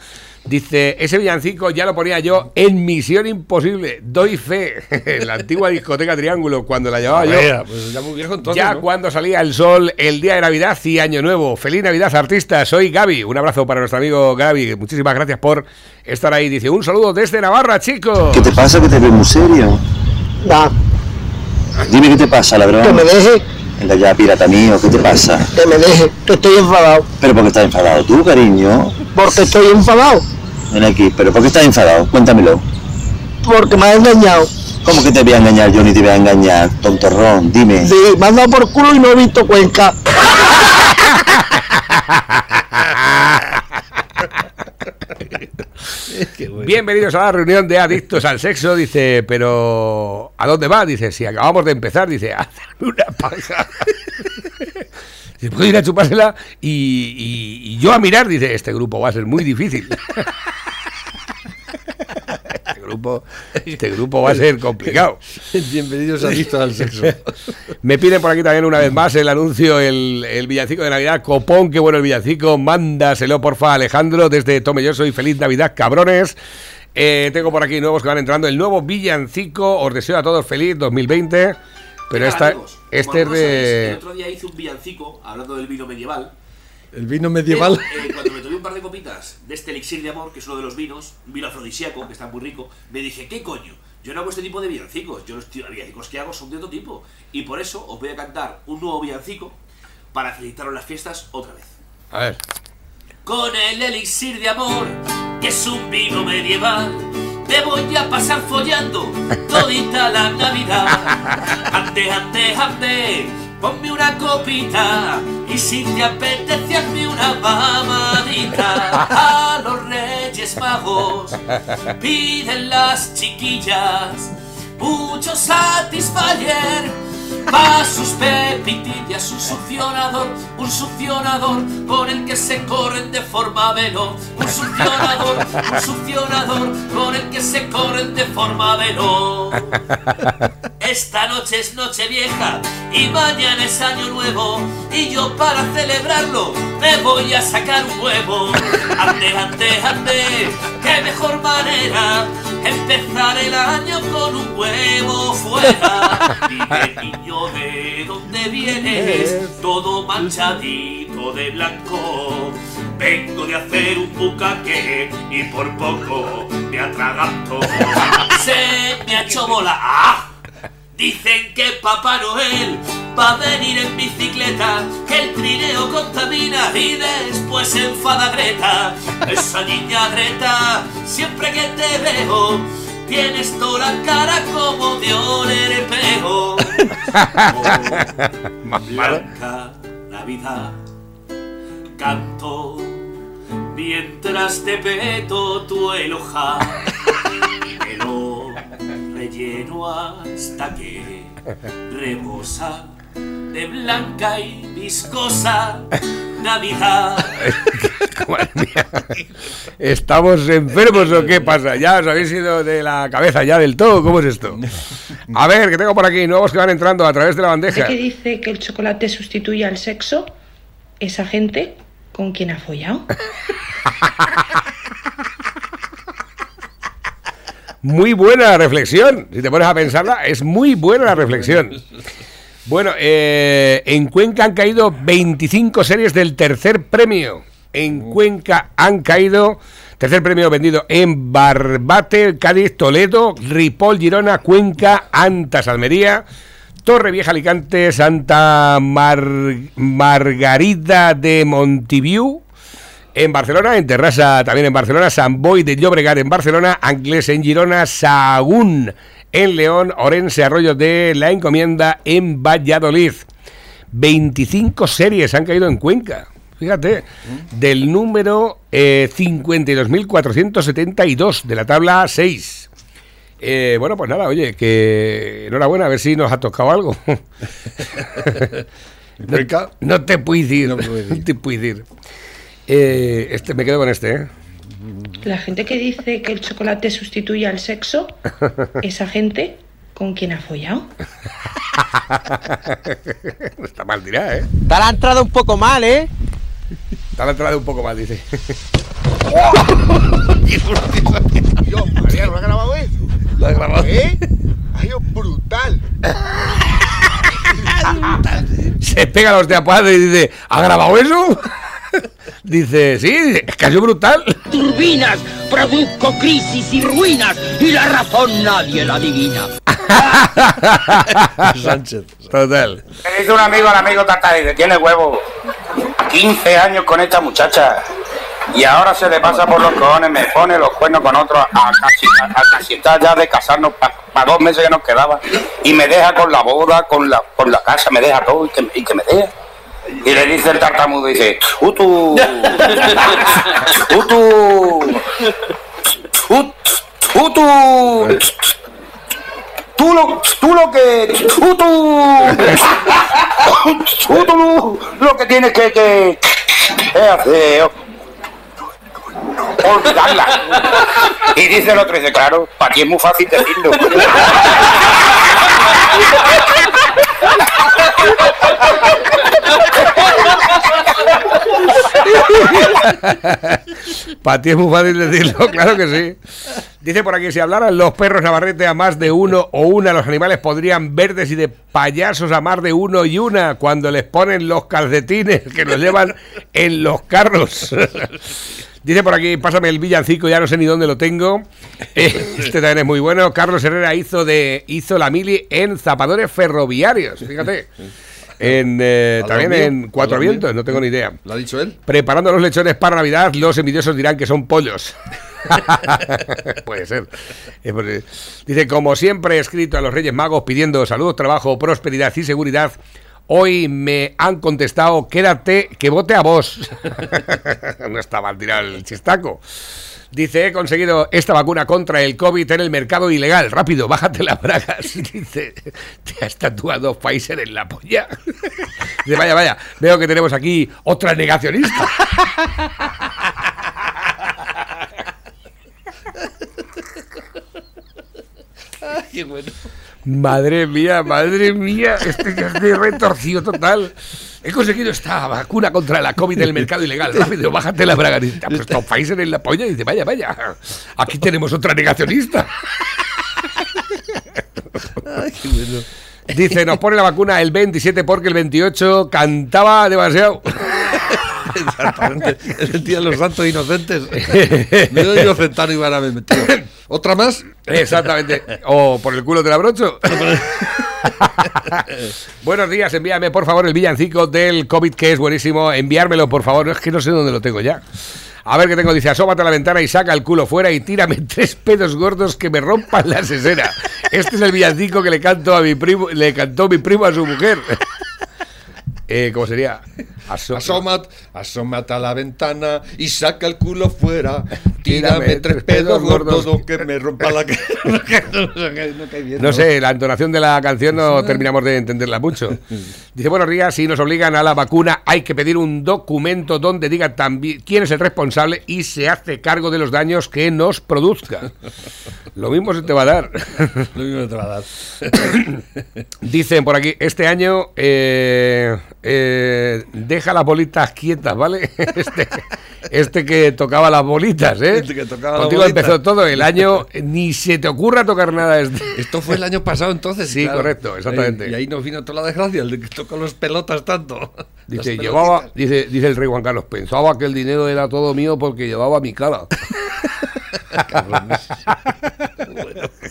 Dice, ese villancico ya lo ponía yo en Misión Imposible. Doy fe. En la antigua discoteca Triángulo, cuando la llevaba yo. Vaya, pues ya muy viejo entonces. Ya ¿no? cuando salía el sol, el día de Navidad y Año Nuevo. Feliz Navidad, artista. Soy Gaby. Un abrazo para nuestro amigo Gaby. Muchísimas gracias por estar ahí. Dice, un saludo desde Navarra, chicos. ¿Qué te pasa que te ves muy serio? Da, Dime qué te pasa, que me ladrón. deje, Venga ya, pirata mío, ¿qué te pasa? que me deje, que estoy enfadado. ¿Pero por qué estás enfadado tú, cariño? Porque estoy enfadado. Ven aquí, ¿pero por qué estás enfadado? Cuéntamelo. Porque me has engañado. ¿Cómo que te voy a engañar yo ni te voy a engañar, tontorrón? Dime. Sí, me has dado por culo y no he visto Cuenca. Bienvenidos a la reunión de adictos al sexo. Dice, pero ¿a dónde va? Dice, si acabamos de empezar, dice, hazme una paja. Dice, puedo ir a chupársela y, y- y yo a mirar. Dice, este grupo va a ser muy difícil. Este grupo, este grupo va a ser complicado. Bienvenidos a Adictos al Sexo. Me piden por aquí también una vez más el anuncio, el, el villancico de Navidad. Copón, qué bueno el villancico. Mándaselo, porfa, Alejandro, desde Tome Yo Soy. Feliz Navidad, cabrones. Eh, tengo por aquí nuevos que van entrando. El nuevo villancico. Os deseo a todos feliz 2020. Pero esta, amigos. este es sabéis, El de. otro día hice un villancico hablando del vino medieval. El vino medieval. Pero, eh, cuando me tomé un par de copitas de este elixir de amor, que es uno de los vinos, un vino afrodisíaco, que está muy rico, me dije, ¿qué coño? Yo no hago este tipo de villancicos. Yo los villancicos que hago son de otro tipo. Y por eso os voy a cantar un nuevo villancico para felicitaros las fiestas otra vez. A ver. Con el elixir de amor, que es un vino medieval, te voy a pasar follando todita la Navidad. Ande, ande, ande, ponme una copita y si te apetece hazme una mamadita. A los Reyes Magos piden las chiquillas mucho satisfayer. Pa' sus pepitillas un succionador, un succionador con el que se corren de forma veloz. Un succionador, un succionador con el que se corren de forma veloz. Esta noche es noche vieja y mañana es año nuevo y yo para celebrarlo me voy a sacar un huevo. Ande, ande, ande, qué mejor manera empezar el año con un huevo fuera. Dime niño de dónde vienes, todo manchadito de blanco. Vengo de hacer un bucaque y por poco me atraganto. Se me ha hecho bola. ¡Ah! Dicen que Papá Noel va a venir en bicicleta, que el trineo contamina y después se enfada Greta. Esa niña Greta, siempre que te veo, tienes toda la cara como de oler pego. Oh, blanca Navidad, canto mientras te peto tu eloja. Me lo relleno hasta que rebosa de blanca y viscosa Navidad. ¿Estamos enfermos o qué pasa? ¿Ya os habéis ido de la cabeza ya del todo? ¿Cómo es esto? A ver, que tengo por aquí nuevos que van entrando a través de la ¿De bandeja. qué dice que el chocolate sustituye al sexo? Esa gente con quien ha follado. Muy buena reflexión. Si te pones a pensarla, es muy buena la reflexión. Bueno, eh, en Cuenca han caído 25 series del tercer premio. En Cuenca han caído tercer premio vendido en Barbate, Cádiz, Toledo, Ripoll, Girona, Cuenca, Antas, Almería, Torre Vieja, Alicante, Santa Mar- Margarida de Montiviu, en Barcelona, en Terrassa también en Barcelona, San Boi de Llobregat en Barcelona, Anglés en Girona, Sahagún en León, Orense Arroyo de La Encomienda en Valladolid. 25 series han caído en Cuenca. Fíjate, del número eh, 52.472 de la tabla 6. Eh, bueno, pues nada, oye, que enhorabuena, a ver si nos ha tocado algo. no, no te puedo decir, no, te puedo decir. Eh, este, me quedo con este, ¿eh? La gente que dice que el chocolate sustituye al sexo, esa gente con quien ha follado. No está mal tirada, ¿eh? Te la ha entrado un poco mal, ¿eh? Te la entrada un poco mal, dice. Dios, María, ¿no ha grabado eso? Lo ha grabado. ¿Eh? Ay, brutal. Se pega los de apuado y dice, ¿ha grabado eso? dice, sí, es sido brutal. Turbinas, produzco crisis y ruinas y la razón nadie la adivina. Sánchez. Total. Me dice un amigo al amigo Tata, dice, tiene huevo. 15 años con esta muchacha. Y ahora se le pasa por los cojones, me pone los cuernos con otro a casi, a, a casi estar ya de casarnos para dos meses que nos quedaba. Y me deja con la boda, con la, con la casa, me deja todo y que, y que me deja. Y le dice el tartamudo, dice, ¡Utu! ¡Utu! ¡Utu! ¡Utu! tú lo, tú lo que, tú, tú, tú, lo que tienes que, que, hacer, olvidarla. Y dice el otro, dice, claro, para ti es muy fácil decirlo. Para ti es muy fácil decirlo, claro que sí. Dice por aquí, si hablaran los perros Navarrete a más de uno o una, los animales podrían verdes y de payasos a más de uno y una cuando les ponen los calcetines que los llevan en los carros. Dice por aquí, pásame el villancico, ya no sé ni dónde lo tengo. Eh, Este también es muy bueno. Carlos Herrera hizo de hizo la mili en zapadores ferroviarios, fíjate. En, eh, también mío, en Cuatro mío. Vientos, no tengo ni idea. ¿Lo ha dicho él? Preparando los lechones para Navidad, los envidiosos dirán que son pollos. Puede ser. Dice, como siempre he escrito a los Reyes Magos pidiendo salud, trabajo, prosperidad y seguridad, hoy me han contestado, quédate, que vote a vos. no está mal tirar el chistaco. Dice, he conseguido esta vacuna contra el COVID en el mercado ilegal. Rápido, bájate las bragas. Dice, te has tatuado Pfizer en la polla. Dice, vaya, vaya, veo que tenemos aquí otra negacionista. Qué bueno. Madre mía, madre mía, este ya es de retorcido total. He conseguido esta vacuna contra la COVID en el mercado ilegal. Rápido, bájate la braga. Dice, "Ah, pues Tom Pfizer en la polla. Y dice, vaya, vaya, aquí tenemos otra negacionista. Dice, nos pone la vacuna el 27 porque el 28 cantaba demasiado. Exactamente. Es el día de los santos inocentes. Me doy inocentano y van a metido. ¿Otra más? Exactamente. O por el culo te la brocho. Buenos días, envíame por favor el villancico del COVID que es buenísimo. Enviármelo por favor, es que no sé dónde lo tengo ya. A ver qué tengo, dice, asómate a la ventana y saca el culo fuera y tírame tres pedos gordos que me rompan la sesera. Este es el villancico que le canto a mi primo, le cantó mi primo a su mujer. Eh, ¿Cómo sería? Aso- Asómate, asómate a la ventana y saca el culo fuera. Tírame Tírame tres pedos gordos que me rompa la cara. No sé, la entonación de la canción no terminamos de entenderla mucho. Dice, buenos días, si nos obligan a la vacuna hay que pedir un documento donde diga también quién es el responsable y se hace cargo de los daños que nos produzca. Lo mismo se te va a dar. Lo mismo te va a dar. Dicen por aquí, este año eh, eh, deja las bolitas quietas, ¿vale? Este, este que tocaba las bolitas, ¿eh? Este que tocaba las Contigo empezó todo, el año ni se te ocurra tocar nada. Este. Esto fue el año pasado entonces. Sí, correcto, exactamente. Y ahí nos vino toda la desgracia, el de que tocó los pelotas tanto. Dice, llevaba, dice, dice el rey Juan Carlos, pensaba que el dinero era todo mío porque llevaba mi cara.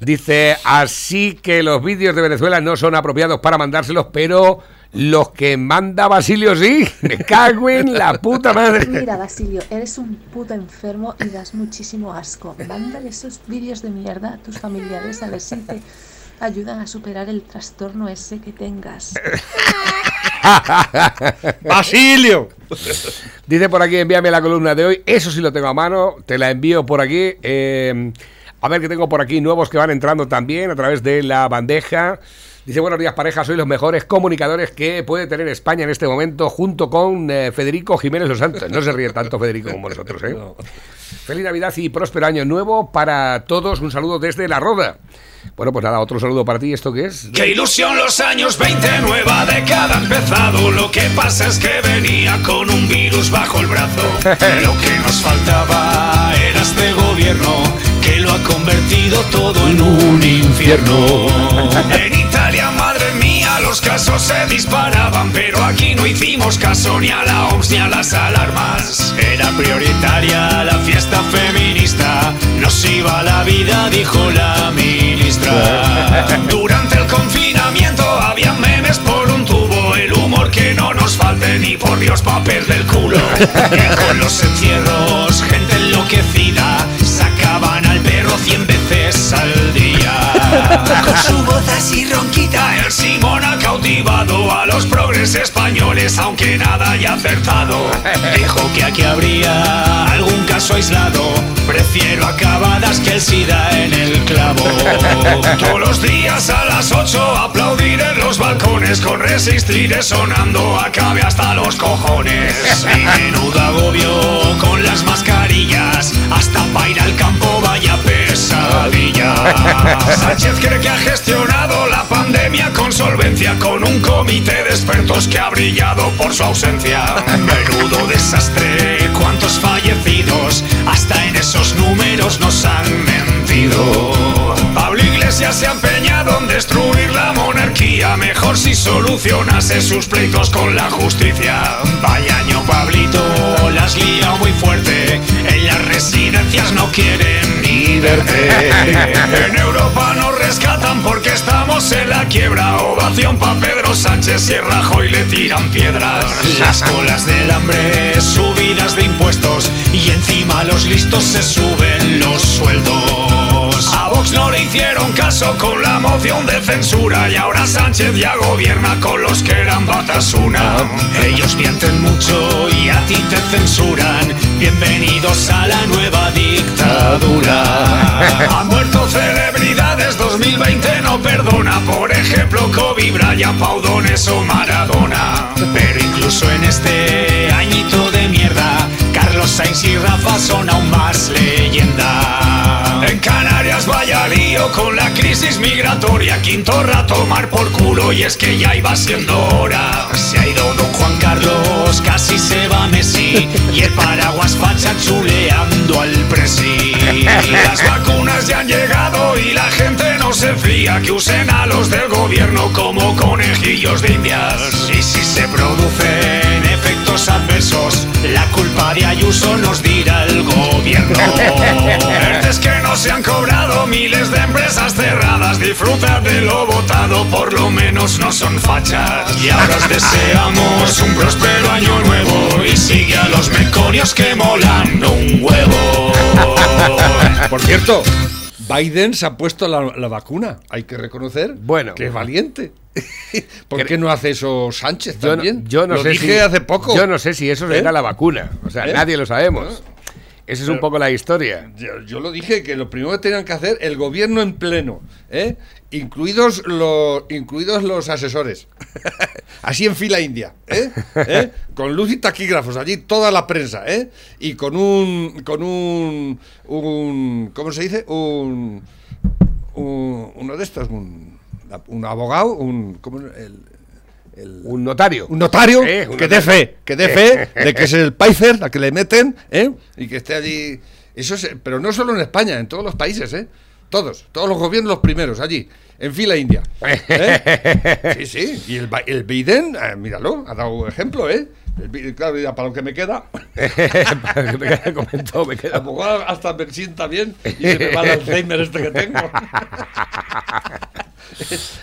Dice, así que los vídeos de Venezuela no son apropiados para mandárselos, pero los que manda Basilio sí. Me cago en la puta madre. Mira, Basilio, eres un puto enfermo y das muchísimo asco. Mándale esos vídeos de mierda a tus familiares a ver si te ayudan a superar el trastorno ese que tengas. Basilio. Dice por aquí, envíame la columna de hoy. Eso sí lo tengo a mano. Te la envío por aquí. Eh, a ver que tengo por aquí nuevos que van entrando también a través de la bandeja. Dice, buenos días pareja, soy los mejores comunicadores que puede tener España en este momento junto con eh, Federico Jiménez Los Santos. No se ríe tanto Federico como nosotros, ¿eh? Feliz Navidad y próspero año nuevo para todos. Un saludo desde La Roda. Bueno, pues nada, otro saludo para ti. ¿Esto qué es? Qué ilusión los años 20, nueva década ha empezado. Lo que pasa es que venía con un virus bajo el brazo. Lo que nos faltaba ha convertido todo en un infierno. En Italia, madre mía, los casos se disparaban, pero aquí no hicimos caso ni a la OMS ni a las alarmas. Era prioritaria la fiesta feminista, nos iba la vida, dijo la ministra. Durante el confinamiento había memes por un tubo, el humor que no nos falte ni por Dios papel del culo. Y con los encierros, gente enloquecida, cien veces al día. Con su voz así ronquita, el Simón ha cautivado a los progres españoles, aunque nada haya acertado. Dijo que aquí habría algún caso aislado. Prefiero acabadas que el SIDA en el clavo. Todos los días a las 8 aplaudir en los balcones con resistir sonando acabe hasta los cojones. Y menudo agobio con las mascarillas, hasta para ir al campo vaya pesadilla. Sánchez cree que ha gestionado la pandemia con solvencia, con un comité de expertos que ha brillado por su ausencia. Menudo desastre, cuántos fallecidos, hasta en esos números nos han mentido. Pablo Iglesias se ha empeñado en destruir la monarquía, mejor si solucionase sus pleitos con la justicia. Vaya año, Pablito, las lía muy fuerte, en las residencias no quieren En Europa nos rescatan porque estamos en la quiebra. Ovación pa' Pedro Sánchez y Rajoy le tiran piedras. Las colas del hambre, subidas de impuestos y encima los listos se suben los sueldos. A Vox no le hicieron caso con la moción de censura y ahora Sánchez ya gobierna con los que eran Batasuna. Ellos mienten mucho y a ti te censuran. Bienvenidos a la nueva dictadura. Han muerto celebridades, 2020 no perdona. Por ejemplo, Kobe Bryant, Paudones o Maradona. Pero incluso en este añito de mierda, Carlos Sainz y Rafa son aún más leyenda. En Canarias vaya lío con la crisis migratoria. Quinto rato tomar por culo y es que ya iba siendo hora. Se ha ido Carlos, casi se va Messi y el paraguas facha chuleando al presi. Las vacunas ya han llegado y la gente no se fía que usen a los del gobierno como conejillos de indias. Y si se producen efectos adversos, la culpa de Ayuso nos dirá el gobierno. Es que no se han cobrado miles de empresas cerradas. Disfruta de lo votado, por lo menos no son fachas. Y ahora os deseamos un próspero año nuevo y sigue a los meconios que molan un huevo. Por cierto, Biden se ha puesto la, la vacuna, hay que reconocer Bueno. que es valiente. ¿Por qué no hace eso Sánchez Yo no, también? yo no lo sé dije si, hace poco. Yo no sé si eso ¿Eh? será la vacuna. O sea, ¿Eh? nadie lo sabemos. Esa es un poco la historia. Yo, yo lo dije que lo primero que tenían que hacer el gobierno en pleno, ¿eh? incluidos, los, incluidos los asesores, así en fila india, ¿eh? ¿Eh? con luz y taquígrafos, allí toda la prensa, ¿eh? y con un, con un, un ¿cómo se dice? Un, un- uno de estos, un, un abogado, un, ¿cómo es? el, el- Un notario. un notario Eh, un que dé fe, que dé fe de que es el Pfizer, a que le meten, ¿eh? Y que esté allí. Eso es, pero no solo en España, en todos los países, ¿eh? Todos, todos los gobiernos los primeros, allí, en fila india. ¿eh? Sí, sí. Y el, el Biden, eh, míralo, ha dado ejemplo, ¿eh? Bi- claro, ya para lo que me queda. Para que me quede comentado, me queda- lo hasta me sienta bien y se me va el Alzheimer este que tengo.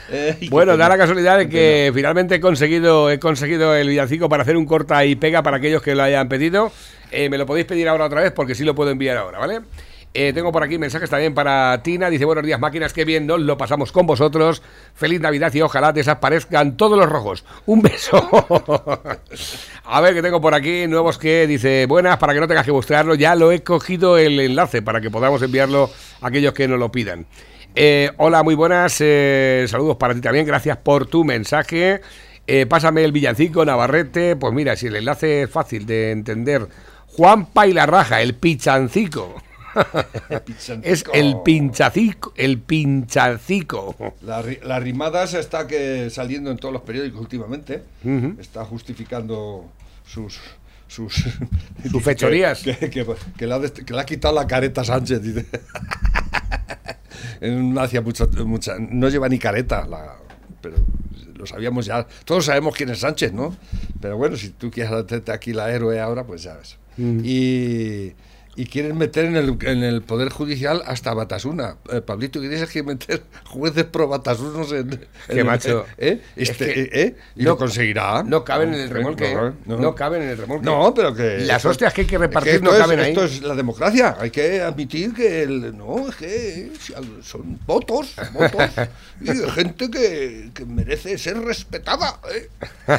Eh, Bueno, da la casualidad de que finalmente he conseguido, he conseguido el villancico para hacer un corta y pega para aquellos que lo hayan pedido. Eh, me lo podéis pedir ahora otra vez porque sí lo puedo enviar ahora, ¿vale? Eh, tengo por aquí mensajes también para Tina. Dice, buenos días máquinas, qué bien, nos lo pasamos con vosotros. Feliz Navidad y ojalá desaparezcan todos los rojos. Un beso. A ver, que tengo por aquí nuevos que dice, buenas, para que no tengas que buscarlo, ya lo he cogido el enlace para que podamos enviarlo a aquellos que nos lo pidan. Eh, hola, muy buenas, eh, saludos para ti también, gracias por tu mensaje. Eh, pásame el villancico, Navarrete. Pues mira, si el enlace es fácil de entender. Juan Raja, el pichancico. es el pinchacico, el pinchacico. La, la rimada se está que saliendo en todos los periódicos últimamente. Está justificando sus sus Sus fechorías. Que, que- que- que le ha, que le ha quitado la careta a Sánchez. Dice. no hacía mucha, no lleva ni careta, la- pero lo sabíamos ya. Todos sabemos quién es Sánchez, ¿no? Pero bueno, si tú quieres hacerte aquí la héroe ahora, pues ya ves. Mm. Y y quieren meter en el, en el Poder Judicial hasta Batasuna. Eh, Pablito Iglesias quiere meter jueces pro Batasunos en, en Que el- macho. ¿eh? Es Este, que eh, ¿eh? Y no- lo conseguirá. No caben en el No, remolque. no, ¿eh? no. No caben en el remolque. No, pero que. Las esto- hostias que hay que es repartir esto no es- caben ahí. Esto es la democracia. Hay que admitir que. el- no, es que son votos. votos y de gente que, que merece ser respetada.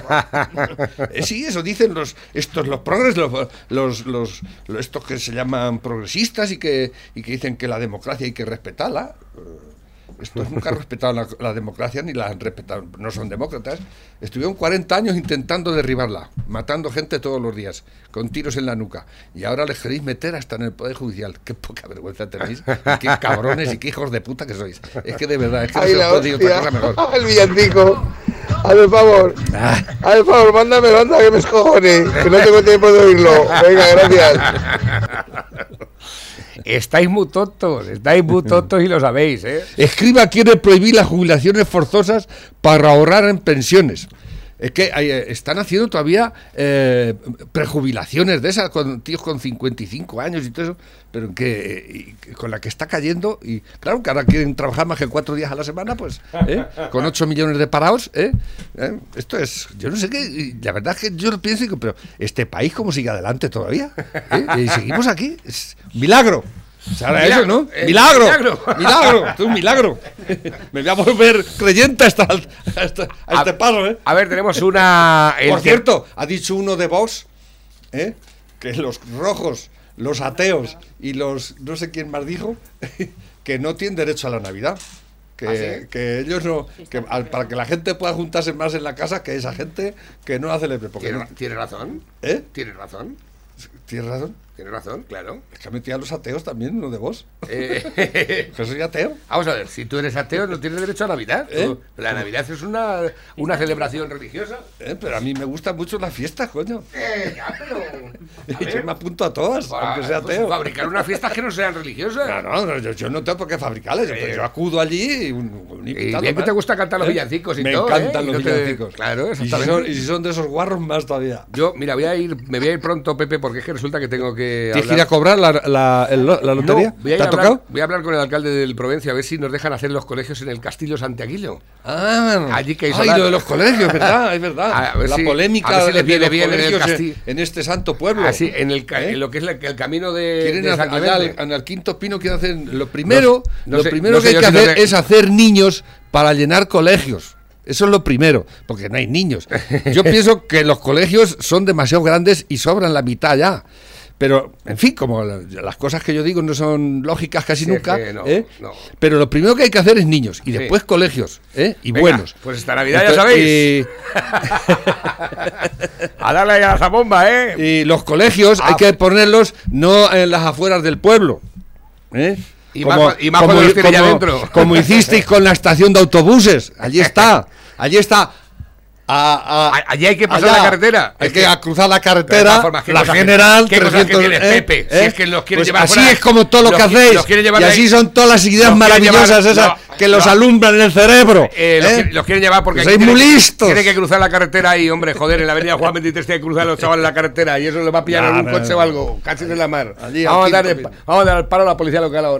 Eh, sí, eso dicen los estos los progres, los, los, los- los- estos que se llaman progresistas y que, y que dicen que la democracia hay que respetarla. Eh, Estos nunca han respetado la, la democracia ni la han respetado, no son demócratas. Estuvieron 40 años intentando derribarla, matando gente todos los días, con tiros en la nuca. Y ahora les queréis meter hasta en el Poder Judicial. Qué poca vergüenza tenéis, y qué cabrones y qué hijos de puta que sois. Es que de verdad, es que no se os puede decir otra cosa mejor. El villancico. Hazme el favor. Hazme el favor, mándame, manda que me escojone. Que no tengo tiempo de oírlo. Venga, gracias. Estáis muy tontos, estáis muy tontos y lo sabéis, ¿eh? Escriba quiere prohibir las jubilaciones forzosas para ahorrar en pensiones. Es que hay, eh, están haciendo todavía eh, prejubilaciones de esas con tíos con 55 años y todo eso, pero que y que con la que está cayendo y claro que ahora quieren trabajar más que cuatro días a la semana, pues ¿eh? con 8 millones de parados, ¿eh? ¿Eh? esto es, yo no sé qué, y la verdad es que yo pienso y pero este país cómo sigue adelante todavía, ¿Eh? y seguimos aquí, es milagro. Eso, ¿no? eh, milagro, milagro. milagro, es un milagro. Me voy a volver creyente hasta, hasta, a este paso, ¿eh? A ver, tenemos una. el Por cierto, ha dicho uno de Vox, ¿eh? que los rojos, los ateos y los no sé quién más dijo, que no tienen derecho a la Navidad. Que, ¿Ah, sí? que ellos no. Que al- para que la gente pueda juntarse más en la casa, que esa gente que no la celebre. Porque ¿Tiene, no- tiene razón? ¿Eh? ¿Tiene razón? ¿Tienes razón? Tiene razón, claro. Es que a los ateos también, uno de vos. Eh, que soy ateo. Vamos a ver, si tú eres ateo no tienes derecho a Navidad. ¿Eh? La Navidad es una, una celebración religiosa. Eh, pero a mí me gustan mucho las fiestas, coño. Eh, ya, pero... Yo me apunto a todas, aunque sea pues ateo. fabricar unas fiestas que no sean religiosas. No, no, no, yo, yo no tengo por qué fabricarlas. Yo, yo acudo allí y un, un Y bien que te gusta cantar los ¿Eh? villancicos y me todo, encantan ¿eh? Y los no te- villancicos. Claro, y si, exactamente. son, y si son de esos guarros, más todavía. Yo, mira, voy a ir, me voy a ir pronto, Pepe, porque es que resulta que tengo que. ¿Tienes que hablar- ir a cobrar la, la, el la lotería? No, voy a ¿Te ha hablar- tocado? Voy a hablar con el alcalde del Provencia a ver si nos dejan hacer los colegios en el Castillo Santiaguillo. Ah, Allí que hay Ay, lo de los colegios, verdad, es verdad. A ver la si- polémica a ver si les viene bien en el castillo. en este santo pueblo. Así, en, el, ¿Eh? en lo que es la- el camino de, Quieren de San al, en el quinto pino quieren hacer lo primero, No- no lo sé- primero que hay que hacer es hacer niños para llenar colegios. Eso es lo primero, porque no hay niños. Yo pienso que los colegios son demasiado grandes y sobran la mitad ya. Pero, en fin, como la- las cosas que yo digo no son lógicas casi Sí, es nunca, que no, ¿eh? no. pero lo primero que hay que hacer es niños y Sí. después colegios, ¿eh? y Venga, buenos. Pues esta Navidad ya sabéis. a darle ahí a esa bomba, ¿eh? Y los colegios hay Ah. que ponerlos no en las afueras del pueblo. ¿eh? Y más cu- y más ya dentro. como hicisteis con la estación de autobuses. Allí está. Allí está. A- a- Allí hay que pasar allá. la carretera. Hay Es que, que- cruzar la de carretera, ¿qué la que- general, que 300, tienes, ¿eh? Pepe? Si ¿eh? es que los Pues llevar así fuera- es como todo lo que hacéis. y de así son todas las ideas maravillosas llevar- esas no, que los no. alumbran en el cerebro. Eh, los, ¿eh? quieren- los quieren llevar porque Que aquí sois muy listos. Tienen que cruzar la carretera ahí, hombre, joder, en la avenida Juan 23 tienen que cruzar los chavales la carretera y eso les va a pillar no, coche o algo, casi en la mar. Allí al Vamos a, dar, vamos a dar el paro a la policía local ahora.